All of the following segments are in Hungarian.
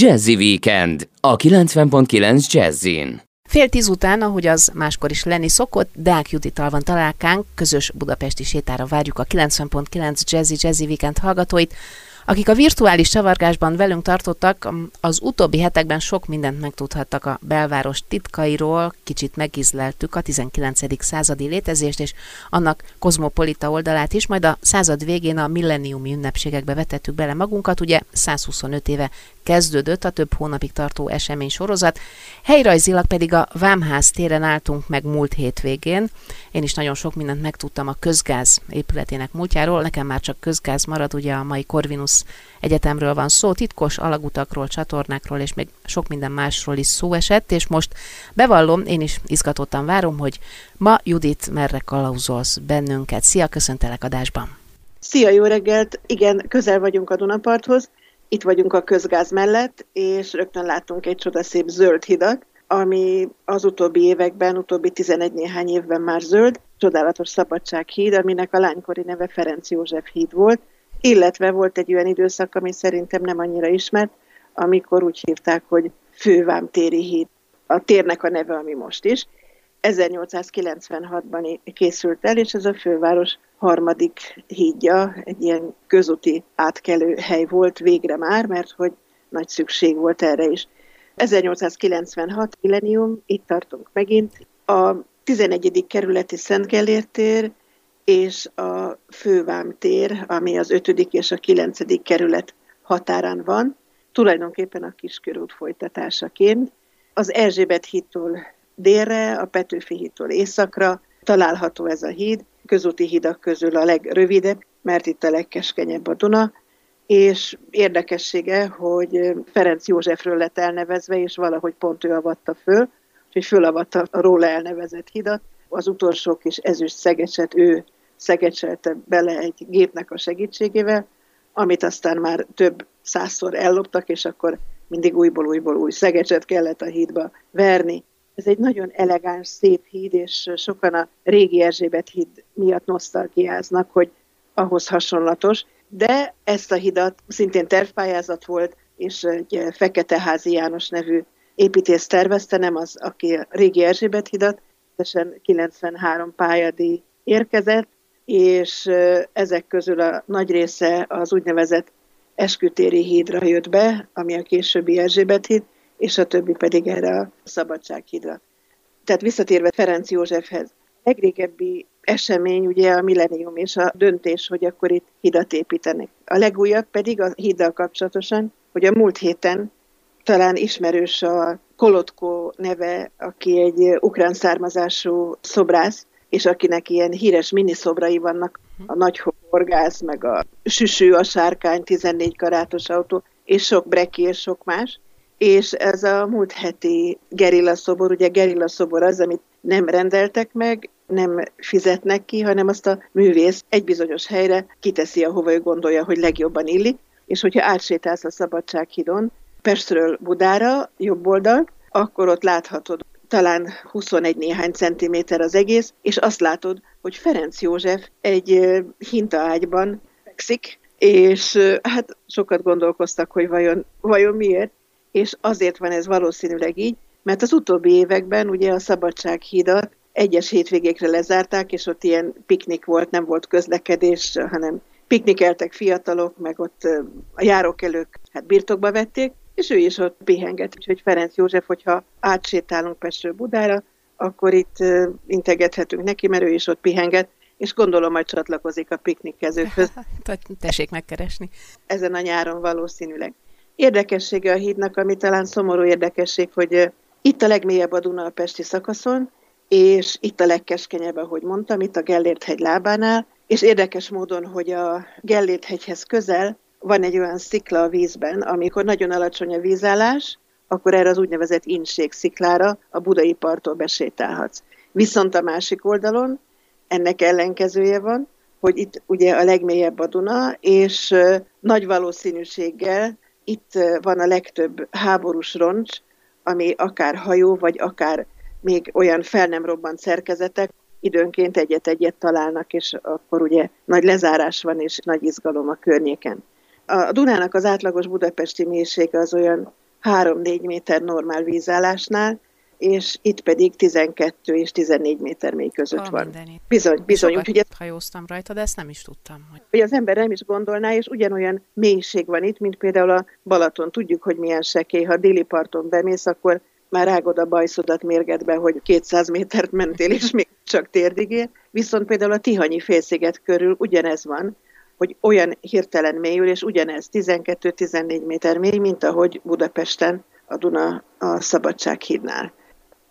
Jazzy Weekend a 90.9 Jazzin. Fél tíz után, ahogy az máskor is lenni szokott, Deák Judital van találkánk, közös budapesti sétára várjuk a 90.9 Jazzy Jazzy Weekend hallgatóit, akik a virtuális csavargásban velünk tartottak, az utóbbi hetekben sok mindent megtudhattak a belváros titkairól, kicsit megizleltük a 19. századi létezést és annak kozmopolita oldalát is, majd a század végén a milleniumi ünnepségekbe vetettük bele magunkat, ugye 125 éve kezdődött a több hónapig tartó esemény sorozat, helyrajzilag pedig a Vámház téren álltunk meg múlt hétvégén. Én is nagyon sok mindent megtudtam a közgáz épületének múltjáról, nekem már csak közgáz marad, ugye a mai Corvinus Egyetemről van szó, titkos alagutakról, csatornákról és még sok minden másról is szó esett, és most bevallom, én is izgatottan várom, hogy ma Judit merre kalauzolsz bennünket. Szia, köszöntelek adásban! Szia, jó reggelt! Igen, közel vagyunk a Dunaparthoz, itt vagyunk a közgáz mellett, és rögtön látunk egy csodaszép zöld hidat, ami az utóbbi években, utóbbi 11 néhány évben már zöld, csodálatos szabadsághíd, aminek a lánykori neve Ferenc József híd volt, illetve volt egy olyan időszak, ami szerintem nem annyira ismert, amikor úgy hívták, hogy Fővámtéri híd. A térnek a neve, ami most is. 1896-ban készült el, és ez a főváros harmadik hídja, egy ilyen közúti átkelő hely volt végre már, mert hogy nagy szükség volt erre is. 1896 millenium, itt tartunk megint. A 11. kerületi Szent tér és a Fővám tér, ami az 5. és a 9. kerület határán van, tulajdonképpen a kiskörút folytatásaként. Az Erzsébet hídtól délre, a Petőfi hídtól északra található ez a híd, közúti hidak közül a legrövidebb, mert itt a legkeskenyebb a Duna, és érdekessége, hogy Ferenc Józsefről lett elnevezve, és valahogy pont ő avatta föl, hogy fölavatta a róla elnevezett hidat. Az utolsó kis ezüst szegecset ő szegecselte bele egy gépnek a segítségével, amit aztán már több százszor elloptak, és akkor mindig újból-újból új szegecset kellett a hídba verni. Ez egy nagyon elegáns, szép híd, és sokan a régi Erzsébet híd miatt nosztalgiáznak, hogy ahhoz hasonlatos, de ezt a hidat szintén tervpályázat volt, és egy Fekete Házi János nevű építész tervezte, nem az, aki a régi Erzsébet hidat, 93 pályadíj érkezett, és ezek közül a nagy része az úgynevezett Eskütéri hídra jött be, ami a későbbi Erzsébet híd, és a többi pedig erre a Szabadsághídra. Tehát visszatérve Ferenc Józsefhez, legrégebbi esemény ugye a millenium és a döntés, hogy akkor itt hidat építenek. A legújabb pedig a híddal kapcsolatosan, hogy a múlt héten talán ismerős a Kolotko neve, aki egy ukrán származású szobrász, és akinek ilyen híres miniszobrai vannak, a nagy horgász, meg a süsű, a sárkány, 14 karátos autó, és sok breki, és sok más. És ez a múlt heti gerilla szobor, ugye gerilla szobor az, amit nem rendeltek meg, nem fizetnek ki, hanem azt a művész egy bizonyos helyre kiteszi, ahova ő gondolja, hogy legjobban illik, és hogyha átsétálsz a Szabadsághidon, Pestről Budára, jobb oldal, akkor ott láthatod talán 21 néhány centiméter az egész, és azt látod, hogy Ferenc József egy hintaágyban fekszik, és hát sokat gondolkoztak, hogy vajon, vajon miért, és azért van ez valószínűleg így, mert az utóbbi években ugye a Szabadsághídat egyes hétvégékre lezárták, és ott ilyen piknik volt, nem volt közlekedés, hanem piknikeltek fiatalok, meg ott a járókelők hát birtokba vették, és ő is ott pihenget. Úgyhogy Ferenc József, hogyha átsétálunk Pestről Budára, akkor itt integethetünk neki, mert ő is ott pihenget, és gondolom majd csatlakozik a piknikkezőkhöz. Tessék megkeresni. Ezen a nyáron valószínűleg. Érdekessége a hídnak, ami talán szomorú érdekesség, hogy itt a legmélyebb a Duna a Pesti szakaszon, és itt a legkeskenyebb, ahogy mondtam, itt a Gellért hegy lábánál, és érdekes módon, hogy a Gellért hegyhez közel van egy olyan szikla a vízben, amikor nagyon alacsony a vízállás, akkor erre az úgynevezett inség sziklára a budai parttól besétálhatsz. Viszont a másik oldalon ennek ellenkezője van, hogy itt ugye a legmélyebb a Duna, és nagy valószínűséggel itt van a legtöbb háborús roncs, ami akár hajó, vagy akár még olyan fel nem robbant szerkezetek, időnként egyet-egyet találnak, és akkor ugye nagy lezárás van, és nagy izgalom a környéken. A Dunának az átlagos budapesti mélysége az olyan 3-4 méter normál vízállásnál, és itt pedig 12 és 14 méter mély között a van. Mindenit. Bizony, bizony. Úgyhogy hajóztam rajta, de ezt nem is tudtam. Hogy... hogy az ember nem is gondolná, és ugyanolyan mélység van itt, mint például a Balaton. Tudjuk, hogy milyen sekély. Ha déli parton bemész, akkor már rágod a bajszodat mérgetbe, hogy 200 métert mentél, és még csak térdig ér. Viszont például a Tihanyi félsziget körül ugyanez van, hogy olyan hirtelen mélyül, és ugyanez 12-14 méter mély, mint ahogy Budapesten a Duna a Szabadsághídnál.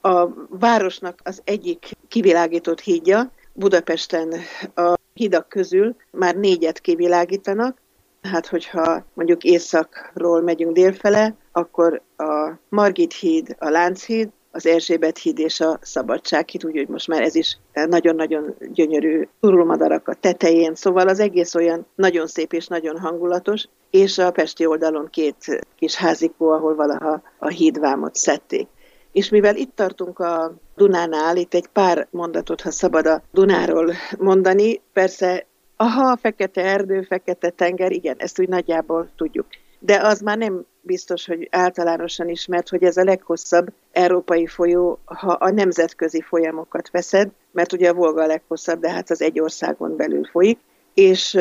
A városnak az egyik kivilágított hídja, Budapesten a hidak közül már négyet kivilágítanak, hát hogyha mondjuk északról megyünk délfele, akkor a Margit híd, a Lánchíd, az Erzsébet híd és a Szabadsághíd, úgyhogy most már ez is nagyon-nagyon gyönyörű turulmadarak a tetején, szóval az egész olyan nagyon szép és nagyon hangulatos, és a Pesti oldalon két kis házikó, ahol valaha a hídvámot szedték. És mivel itt tartunk a Dunánál, itt egy pár mondatot, ha szabad a Dunáról mondani, persze, aha, fekete erdő, fekete tenger, igen, ezt úgy nagyjából tudjuk. De az már nem biztos, hogy általánosan ismert, hogy ez a leghosszabb európai folyó, ha a nemzetközi folyamokat veszed, mert ugye a Volga a leghosszabb, de hát az egy országon belül folyik, és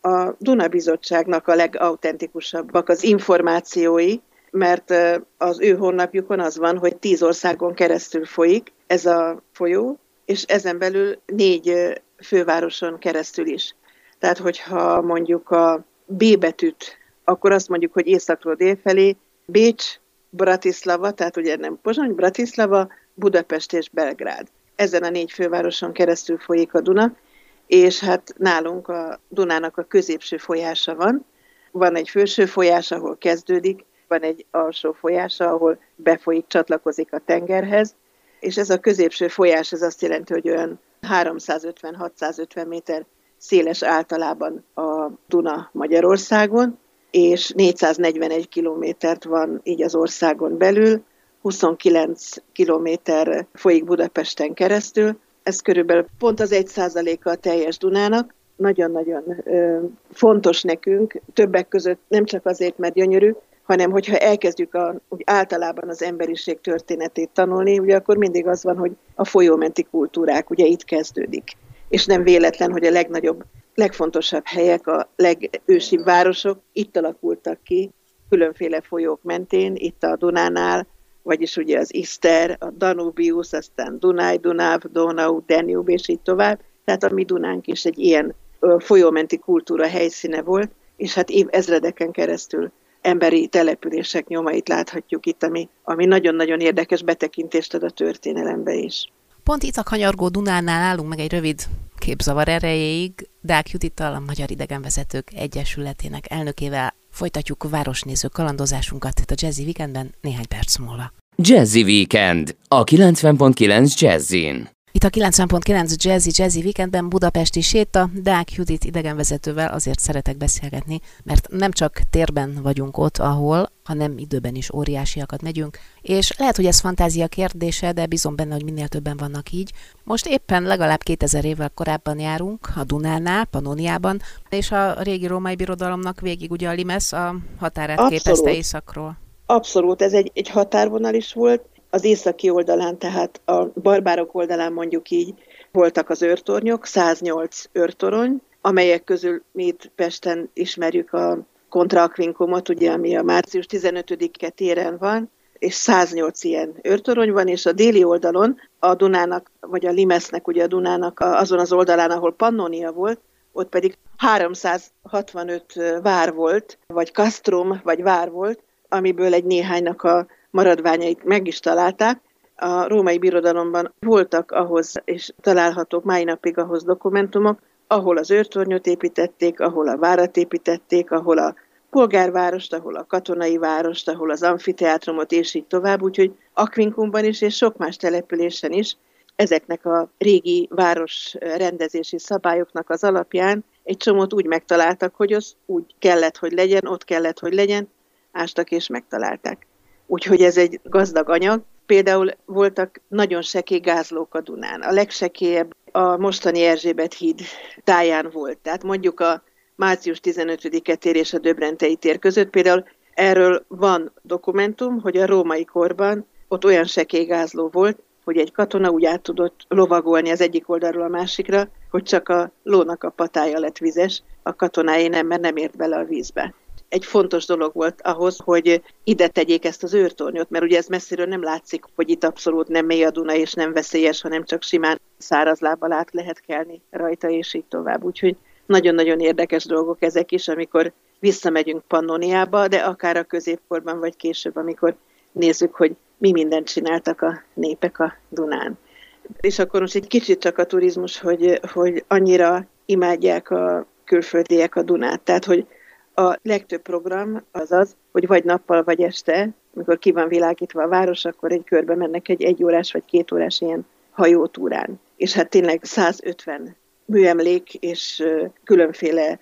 a Duna Bizottságnak a legautentikusabbak az információi, mert az ő honlapjukon az van, hogy tíz országon keresztül folyik ez a folyó, és ezen belül négy fővároson keresztül is. Tehát, hogyha mondjuk a B betűt, akkor azt mondjuk, hogy északról délfelé, Bécs, Bratislava, tehát ugye nem Pozsony, Bratislava, Budapest és Belgrád. Ezen a négy fővároson keresztül folyik a Duna, és hát nálunk a Dunának a középső folyása van. Van egy felső folyás, ahol kezdődik, van egy alsó folyása, ahol befolyik, csatlakozik a tengerhez, és ez a középső folyás, ez azt jelenti, hogy olyan 350-650 méter széles általában a Duna Magyarországon, és 441 kilométert van így az országon belül, 29 kilométer folyik Budapesten keresztül, ez körülbelül pont az egy százaléka a teljes Dunának, nagyon-nagyon fontos nekünk, többek között nem csak azért, mert gyönyörű, hanem hogyha elkezdjük a, úgy általában az emberiség történetét tanulni, ugye akkor mindig az van, hogy a folyómenti kultúrák ugye itt kezdődik. És nem véletlen, hogy a legnagyobb, legfontosabb helyek, a legősibb városok itt alakultak ki, különféle folyók mentén, itt a Dunánál, vagyis ugye az Iszter, a Danubius, aztán Dunaj, Dunáv, Donau, Danube, és így tovább. Tehát a mi Dunánk is egy ilyen folyómenti kultúra helyszíne volt, és hát év ezredeken keresztül emberi települések nyomait láthatjuk itt, ami, ami nagyon-nagyon érdekes betekintést ad a történelembe is. Pont itt a Kanyargó Dunánál állunk meg egy rövid képzavar erejéig. Dák Judittal, a Magyar Idegenvezetők Egyesületének elnökével folytatjuk városnéző kalandozásunkat itt a Jazzy Weekendben néhány perc múlva. Jazzy Weekend a 90.9 Jazzin. Itt a 90.9 Jazzy Jazzy Weekendben Budapesti séta, Dák Judit idegenvezetővel azért szeretek beszélgetni, mert nem csak térben vagyunk ott, ahol, hanem időben is óriásiakat megyünk, és lehet, hogy ez fantázia kérdése, de bizony benne, hogy minél többen vannak így. Most éppen legalább 2000 évvel korábban járunk, a Dunánál, Panoniában, és a régi római birodalomnak végig ugye a Limes a határát Abszolút. képezte északról. Abszolút, ez egy, egy határvonal is volt, az északi oldalán, tehát a barbárok oldalán mondjuk így voltak az őrtornyok, 108 őrtorony, amelyek közül mi itt Pesten ismerjük a kontraakvinkumot, ugye, ami a március 15-e téren van, és 108 ilyen őrtorony van, és a déli oldalon a Dunának, vagy a Limesznek, ugye a Dunának azon az oldalán, ahol Pannonia volt, ott pedig 365 vár volt, vagy kastrum, vagy vár volt, amiből egy néhánynak a maradványait meg is találták. A római birodalomban voltak ahhoz, és találhatók mai napig ahhoz dokumentumok, ahol az őrtornyot építették, ahol a várat építették, ahol a polgárvárost, ahol a katonai várost, ahol az amfiteátrumot, és így tovább, úgyhogy Akvinkumban is, és sok más településen is ezeknek a régi város rendezési szabályoknak az alapján egy csomót úgy megtaláltak, hogy az úgy kellett, hogy legyen, ott kellett, hogy legyen, ástak és megtalálták. Úgyhogy ez egy gazdag anyag. Például voltak nagyon sekély gázlók a Dunán. A legsekélyebb a mostani Erzsébet híd táján volt. Tehát mondjuk a március 15-e tér és a Döbrentei tér között például Erről van dokumentum, hogy a római korban ott olyan sekélygázló volt, hogy egy katona úgy át tudott lovagolni az egyik oldalról a másikra, hogy csak a lónak a patája lett vizes, a katonáé nem, mert nem ért bele a vízbe. Egy fontos dolog volt ahhoz, hogy ide tegyék ezt az őrtornyot, mert ugye ez messziről nem látszik, hogy itt abszolút nem mély a Duna és nem veszélyes, hanem csak simán száraz lábbal át lehet kelni rajta, és így tovább. Úgyhogy nagyon-nagyon érdekes dolgok ezek is, amikor visszamegyünk Pannoniába, de akár a középkorban, vagy később, amikor nézzük, hogy mi mindent csináltak a népek a Dunán. És akkor most egy kicsit csak a turizmus, hogy, hogy annyira imádják a külföldiek a Dunát. Tehát, hogy a legtöbb program az az, hogy vagy nappal, vagy este, amikor ki van világítva a város, akkor egy körbe mennek egy egyórás vagy két órás ilyen hajótúrán. És hát tényleg 150 műemlék és különféle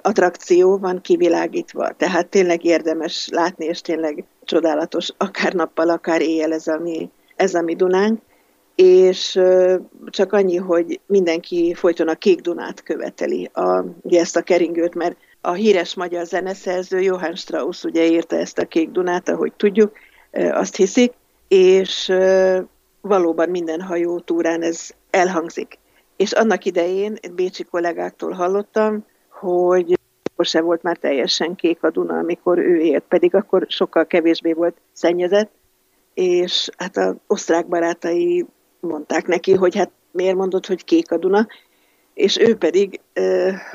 attrakció van kivilágítva. Tehát tényleg érdemes látni, és tényleg csodálatos, akár nappal, akár éjjel ez a mi, ez a mi Dunánk. És csak annyi, hogy mindenki folyton a Kék Dunát követeli, a, ugye ezt a keringőt, mert a híres magyar zeneszerző Johann Strauss ugye írta ezt a Kék Dunát, ahogy tudjuk, azt hiszik, és valóban minden hajó túrán ez elhangzik. És annak idején bécsi kollégáktól hallottam, hogy akkor se volt már teljesen kék a Duna, amikor ő élt, pedig akkor sokkal kevésbé volt szennyezett, és hát az osztrák barátai mondták neki, hogy hát miért mondod, hogy kék a Duna, és ő pedig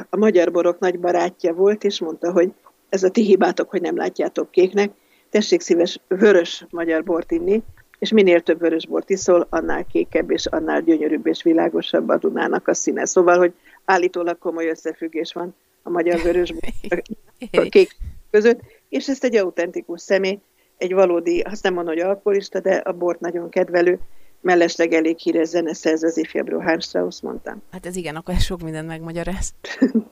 a magyar borok nagy barátja volt, és mondta, hogy ez a ti hibátok, hogy nem látjátok kéknek, tessék szíves vörös magyar bort inni, és minél több vörös bort iszol, annál kékebb és annál gyönyörűbb és világosabb a Dunának a színe. Szóval, hogy állítólag komoly összefüggés van a magyar vörös a kék között, és ezt egy autentikus személy, egy valódi, azt nem mondom, hogy alkoholista, de a bort nagyon kedvelő, mellesleg elég híres zeneszerző, az ifjabb Johann Strauss mondtam. Hát ez igen, akkor sok mindent megmagyaráz.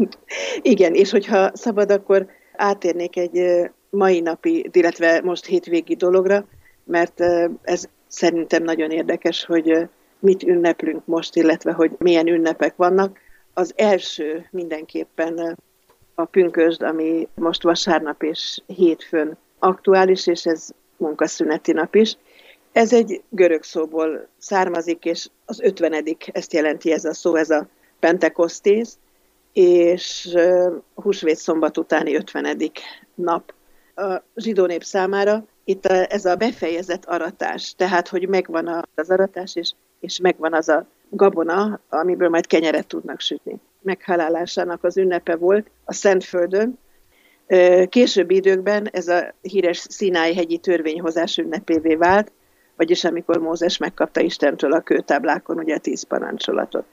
igen, és hogyha szabad, akkor átérnék egy mai napi, illetve most hétvégi dologra, mert ez szerintem nagyon érdekes, hogy mit ünneplünk most, illetve hogy milyen ünnepek vannak. Az első mindenképpen a pünkösd, ami most vasárnap és hétfőn aktuális, és ez munkaszüneti nap is. Ez egy görög szóból származik, és az ötvenedik, ezt jelenti ez a szó, ez a Pentekosztész, és húsvét szombat utáni ötvenedik nap. A zsidó nép számára itt a, ez a befejezett aratás, tehát hogy megvan az aratás, és, és megvan az a gabona, amiből majd kenyeret tudnak sütni. Meghalálásának az ünnepe volt a Szentföldön. Későbbi időkben ez a híres Színály hegyi törvényhozás ünnepévé vált, vagyis amikor Mózes megkapta Istentől a kőtáblákon ugye tíz parancsolatot.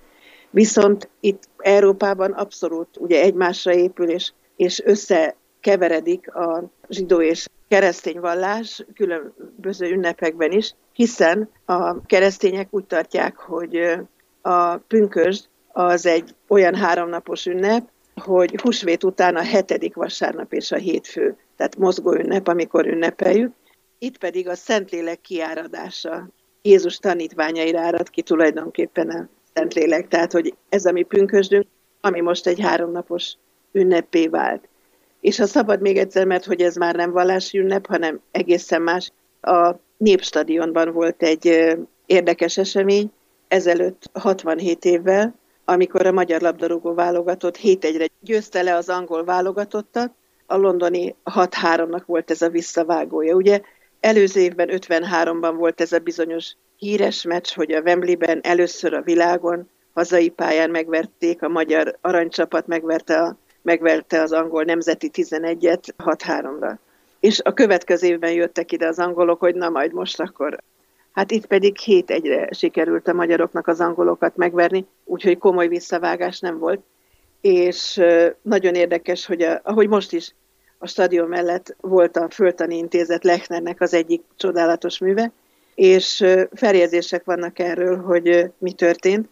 Viszont itt Európában abszolút ugye egymásra épül, és, és összekeveredik a zsidó és keresztény vallás különböző ünnepekben is, hiszen a keresztények úgy tartják, hogy a pünkösd az egy olyan háromnapos ünnep, hogy húsvét után a hetedik vasárnap és a hétfő, tehát mozgó ünnep, amikor ünnepeljük. Itt pedig a Szentlélek kiáradása Jézus tanítványaira árad ki tulajdonképpen a Szentlélek, tehát hogy ez a mi pünkösdünk, ami most egy háromnapos ünnepé vált. És ha szabad még egyszer, mert hogy ez már nem vallási ünnep, hanem egészen más, a Népstadionban volt egy érdekes esemény, ezelőtt 67 évvel, amikor a magyar labdarúgó válogatott 7-1-re győzte le az angol válogatottat, a londoni 6-3-nak volt ez a visszavágója. Ugye előző évben 53-ban volt ez a bizonyos híres meccs, hogy a Wembleyben először a világon hazai pályán megverték, a magyar aranycsapat megverte a megverte az angol nemzeti 11-et 6-3-ra. És a következő évben jöttek ide az angolok, hogy na majd most akkor. Hát itt pedig 7-1-re sikerült a magyaroknak az angolokat megverni, úgyhogy komoly visszavágás nem volt. És nagyon érdekes, hogy a, ahogy most is a stadion mellett volt a Föltani Intézet Lechnernek az egyik csodálatos műve, és feljegyzések vannak erről, hogy mi történt.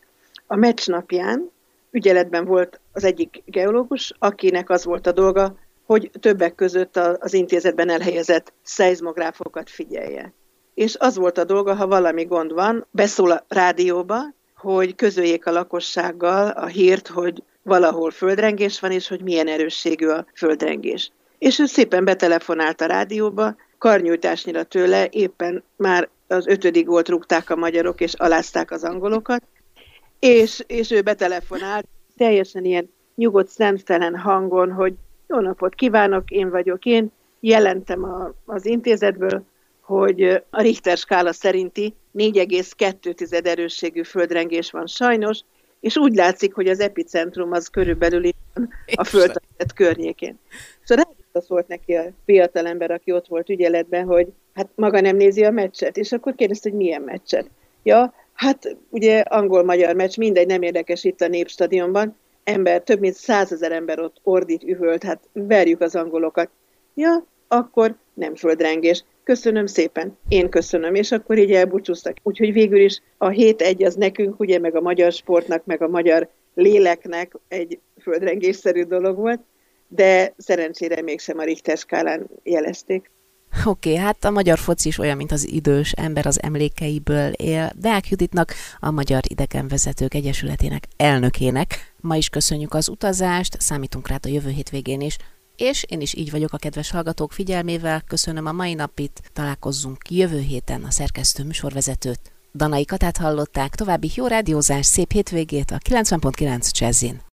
A meccs napján ügyeletben volt az egyik geológus, akinek az volt a dolga, hogy többek között az intézetben elhelyezett szeizmográfokat figyelje. És az volt a dolga, ha valami gond van, beszól a rádióba, hogy közöljék a lakossággal a hírt, hogy valahol földrengés van, és hogy milyen erősségű a földrengés. És ő szépen betelefonált a rádióba, karnyújtásnyira tőle éppen már az ötödik gólt rúgták a magyarok, és alázták az angolokat, és, és ő betelefonált, teljesen ilyen nyugodt, szemtelen hangon, hogy jó napot kívánok, én vagyok én, jelentem a, az intézetből, hogy a Richter skála szerinti 4,2 erősségű földrengés van sajnos, és úgy látszik, hogy az epicentrum az körülbelül a föld környékén. Szóval szólt neki a fiatalember, aki ott volt ügyeletben, hogy hát maga nem nézi a meccset, és akkor kérdezte, hogy milyen meccset. Ja, hát ugye angol-magyar meccs, mindegy, nem érdekes itt a Népstadionban, ember, több mint százezer ember ott ordít, üvölt, hát verjük az angolokat. Ja, akkor nem földrengés. Köszönöm szépen, én köszönöm, és akkor így elbúcsúztak. Úgyhogy végül is a 7-1 az nekünk, ugye, meg a magyar sportnak, meg a magyar léleknek egy földrengésszerű dolog volt, de szerencsére mégsem a Richter skálán jelezték. Oké, okay, hát a magyar foci is olyan, mint az idős ember az emlékeiből él. Deák Juditnak, a Magyar Idegenvezetők Egyesületének elnökének. Ma is köszönjük az utazást, számítunk rá a jövő hétvégén is. És én is így vagyok a kedves hallgatók figyelmével, köszönöm a mai napit, találkozzunk jövő héten a szerkesztő műsorvezetőt. Danai Katát hallották, további jó rádiózás, szép hétvégét a 90.9 Jazzin.